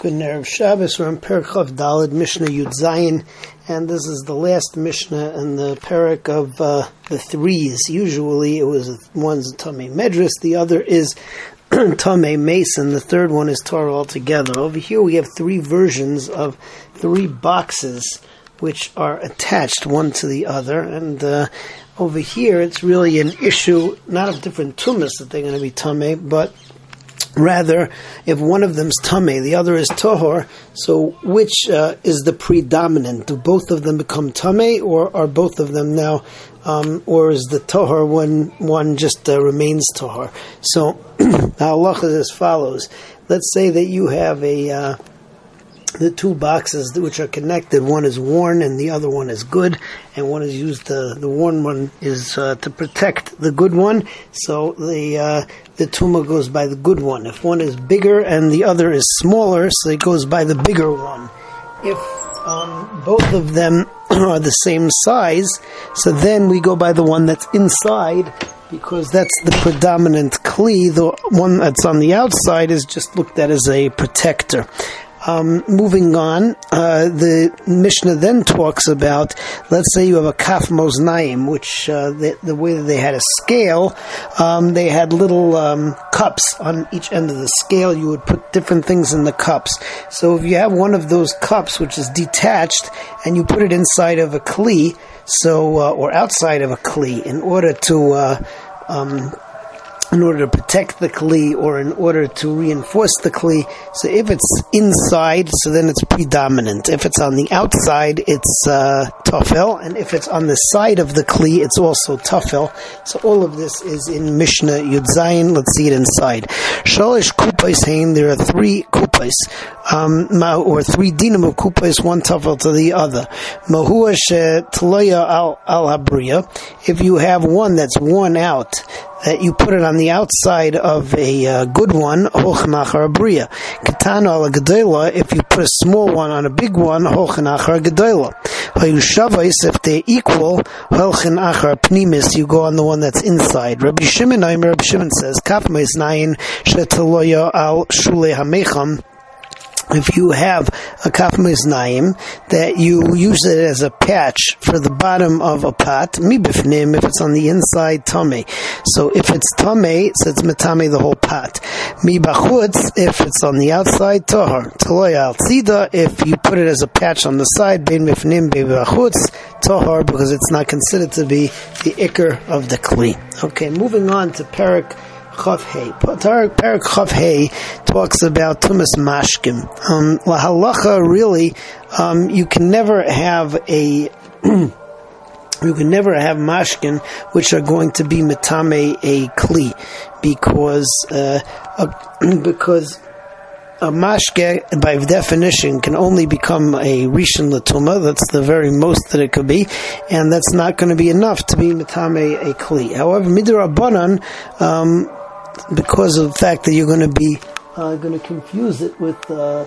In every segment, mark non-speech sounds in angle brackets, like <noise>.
Good Erev Shabbos. We're in Perikov Dalid Mishnah Yud Zayin, and this is the last Mishnah in the Perik of uh, the threes. Usually, it was one's Tomei Medris, the other is <clears throat> Tomei Mason, the third one is Torah altogether. Over here, we have three versions of three boxes which are attached one to the other, and uh, over here, it's really an issue not of different tumas that they're going to be Tomei, but Rather, if one of them's tame, the other is tohor. So, which uh, is the predominant? Do both of them become tame, or are both of them now, um, or is the tohor one one just uh, remains tohor? So, <clears throat> the halacha is as follows: Let's say that you have a uh, the two boxes which are connected. One is worn and the other one is good, and one is used. The the worn one is uh, to protect the good one. So the uh, the tuma goes by the good one. If one is bigger and the other is smaller, so it goes by the bigger one. If um, both of them <clears throat> are the same size, so then we go by the one that's inside because that's the predominant kli. The one that's on the outside is just looked at as a protector. Um, moving on, uh, the Mishnah then talks about, let's say you have a kaf moznaim, which uh, the, the, way that they had a scale, um, they had little um, cups on each end of the scale. You would put different things in the cups. So if you have one of those cups which is detached and you put it inside of a kli, so uh, or outside of a kli, in order to uh, um, in order to protect the kli or in order to reinforce the kli. So if it's inside, so then it's predominant. If it's on the outside, it's uh, tafel, and if it's on the side of the kli, it's also tafel. So all of this is in Mishnah Yud Zayin. Let's see it inside. Shalish kupais hain. There are three kupais, um, or three dinam of kupais, one tafel to the other. Mahua she al al. If you have one that's worn out, that you put it on the outside of a uh, good one, hochnachar abriya. Katana al gedela. if you put a small one on a big one, hochnachar gedela. Hayushavais, if they're equal, hochnachar pnimis, you go on the one that's inside. Rabbi Shimon, Rabbi Shimon says, kaf nayin shetaloya al shule hamecham, if you have a kaf naim that you use it as a patch for the bottom of a pot, mibifnim, if it's on the inside, tame. So if it's tame, so it's metame the whole pot. Mibachutz, if it's on the outside, tohar. Taloya al if you put it as a patch on the side, bein mifnim, bachutz, tohar, because it's not considered to be the ikr of the kli. Okay, moving on to Perak Chav. Parak Chav talks about Tumas Mashkim. Um, halacha really, um, you can never have a <clears throat> you can never have mashkin which are going to be metame a kli because uh, a, <clears throat> because a mashke, by definition, can only become a rishon latuma. That's the very most that it could be, and that's not going to be enough to be mitame a kli. However, midrabanan, um, because of the fact that you're going to be uh, going to confuse it with uh,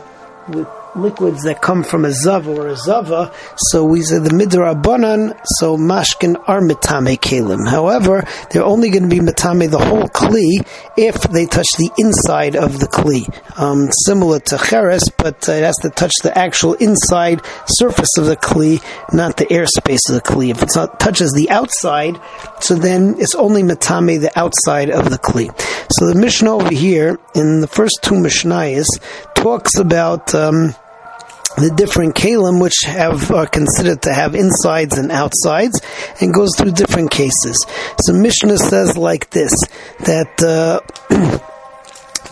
with liquids that come from a zava or a zava. So we say the midrabanan. So mashkin are mitame kalim. However, they're only going to be mitame the whole kli if they touch the inside of the kli, um, similar to cheres, but uh, it has to touch the actual inside surface of the kli, not the airspace of the kli. If it touches the outside, so then it's only mitame the outside of the kli. So the Mishnah over here in the first two Mishnayos talks about. Um, the different kalim which have are considered to have insides and outsides, and goes through different cases. So Mishnah says like this that. Uh, <clears throat>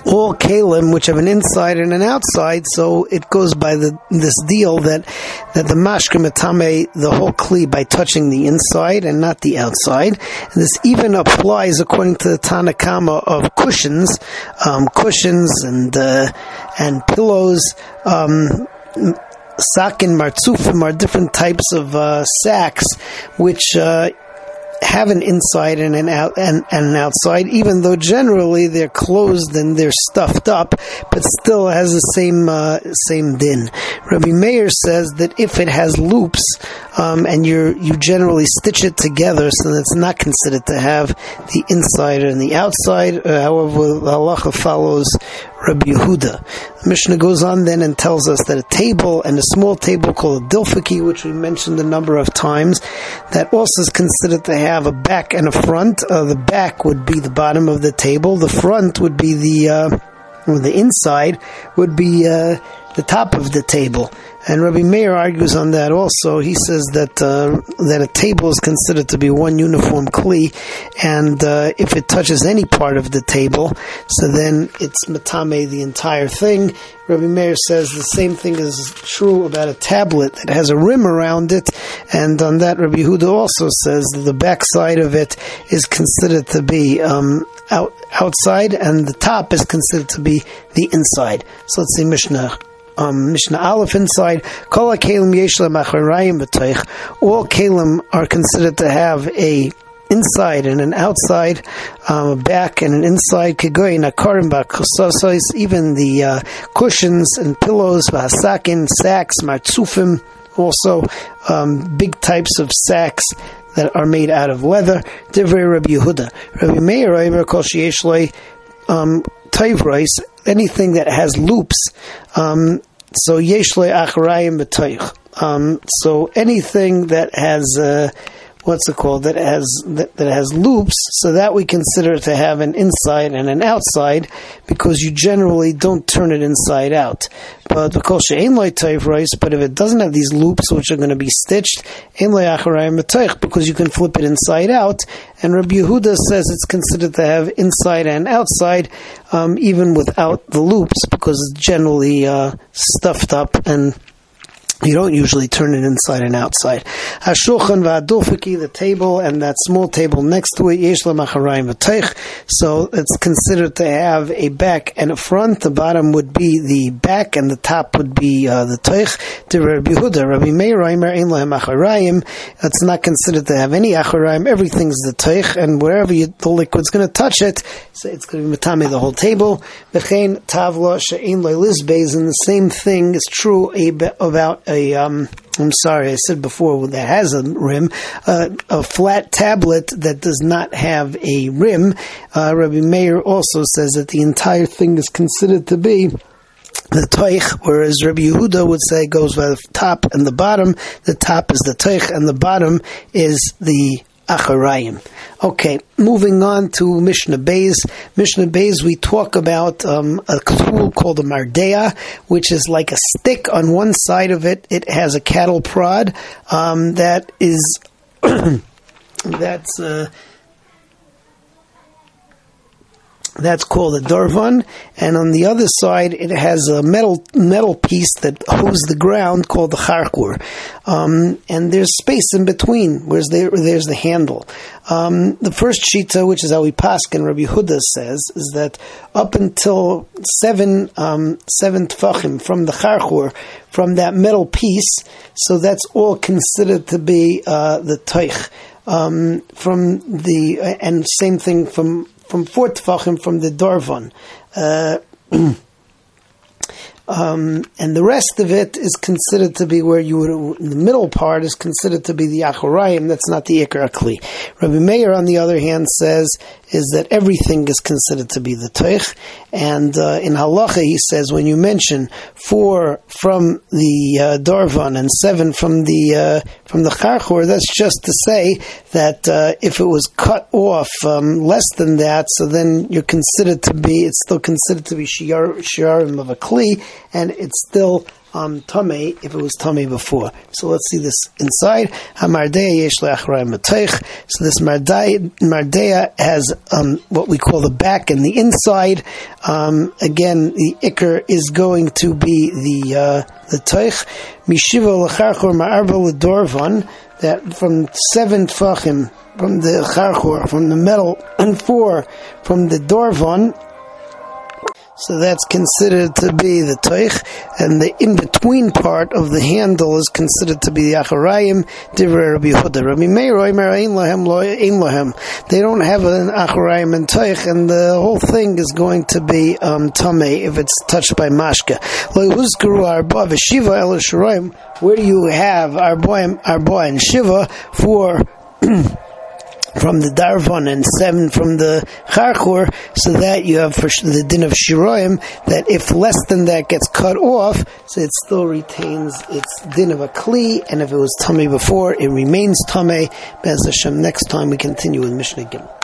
all kalim which have an inside and an outside, so it goes by the this deal that that the mashka metame the whole kli by touching the inside and not the outside. And this even applies according to the Tanakama of cushions, um, cushions and uh, and pillows. Um, Sak and martzufim are different types of uh, sacks which uh, have an inside and an out and, and, an outside, even though generally they're closed and they're stuffed up, but still has the same uh, same din. Rabbi Meir says that if it has loops, um, and you you generally stitch it together, so that it's not considered to have the inside and the outside. Uh, however, the halacha follows Rabbi Yehuda. The Mishnah goes on then and tells us that a table and a small table called a dilfiki, which we mentioned a number of times, that also is considered to have a back and a front. Uh, the back would be the bottom of the table. The front would be the uh, the inside would be uh, the top of the table. And Rabbi Meir argues on that also. He says that uh, that a table is considered to be one uniform kli, and uh, if it touches any part of the table, so then it's matame the entire thing. Rabbi Meir says the same thing is true about a tablet that has a rim around it, and on that Rabbi Huda also says that the backside of it is considered to be um, out, outside, and the top is considered to be the inside. So let's see Mishnah um, Mishnah Aleph inside. All kalim are considered to have a inside and an outside, um, a back and an inside. Even the uh, cushions and pillows, vasakin, sacks, martzufim, also um, big types of sacks that are made out of leather. Divrei Rabbi Yehuda. Rabbi Meir, um, anything that has loops, um, so yeshle acharayim b'toich. Um, so anything that has uh, what's it called that has that, that, has loops, so that we consider to have an inside and an outside, because you generally don't turn it inside out. But because ain't loy type rice, but if it doesn't have these loops which are going to be stitched, because you can flip it inside out, and Rabbi Yehuda says it's considered to have inside and outside, um, even without the loops, because it's generally uh, stuffed up and you don't usually turn it inside and outside. Hashulchan va'adulfiki, the table, and that small table next to it, yesh macharayim So it's considered to have a back and a front. The bottom would be the back, and the top would be uh, the teich. To Rabbi Yehuda, Rabbi Meir, ein macharayim. It's not considered to have any acharayim. Everything's the teich, and wherever you, the liquid's going to touch it, so it's going to be matame the whole table. V'chein tavla she'ein and the same thing is true about a um, I'm sorry, I said before that has a rim, uh, a flat tablet that does not have a rim. Uh, Rabbi Meir also says that the entire thing is considered to be the toich, whereas Rabbi Yehuda would say goes by the top and the bottom. The top is the toich and the bottom is the acharayim. Okay, moving on to Mishnah Beis. Mishnah Beis, we talk about um, a tool called a mardea, which is like a stick on one side of it. It has a cattle prod um, that is <coughs> that's. Uh, that's called a darvan, and on the other side it has a metal metal piece that holds the ground called the charkur, um, and there's space in between. Whereas there, there's the handle. Um, the first shita, which is how we paskin, Rabbi Huda says, is that up until seven um, seven tfachim from the charkur, from that metal piece, so that's all considered to be uh, the teich. Um, from the and same thing from from four tefachim from the Darvan. Uh, <clears throat> Um, and the rest of it is considered to be where you would, the middle part is considered to be the Achorayim, that's not the Ikar Akli. Rabbi Meir, on the other hand, says is that everything is considered to be the Teich, and uh, in Halacha he says when you mention four from the uh, Darvan and seven from the uh, from the Charchor, that's just to say that uh, if it was cut off um, less than that, so then you're considered to be, it's still considered to be Shiarim of a Kli, and it's still um, if it was tame before. So let's see this inside. So this mardea has um, what we call the back and the inside. Um, again, the ikr is going to be the uh, the teich. Mishiva lecharchor ma'arba l'dorvan. That from seven tfachim from the charchor, from the metal, and four from the dorvan so that's considered to be the toich, and the in-between part of the handle is considered to be the acharayim, divrei Rabbi. Rabbi Meir, ein. They don't have an acharayim and toich, and the whole thing is going to be um, if it's touched by mashka. Where do you have arba and shiva for <clears throat> from the Darvon and seven from the Charchur, so that you have for the din of Shiroim, that if less than that gets cut off, so it still retains its din of a Kli, and if it was Tummy before, it remains Tummy. Bez Hashem, next time we continue with Mishnah Gimel.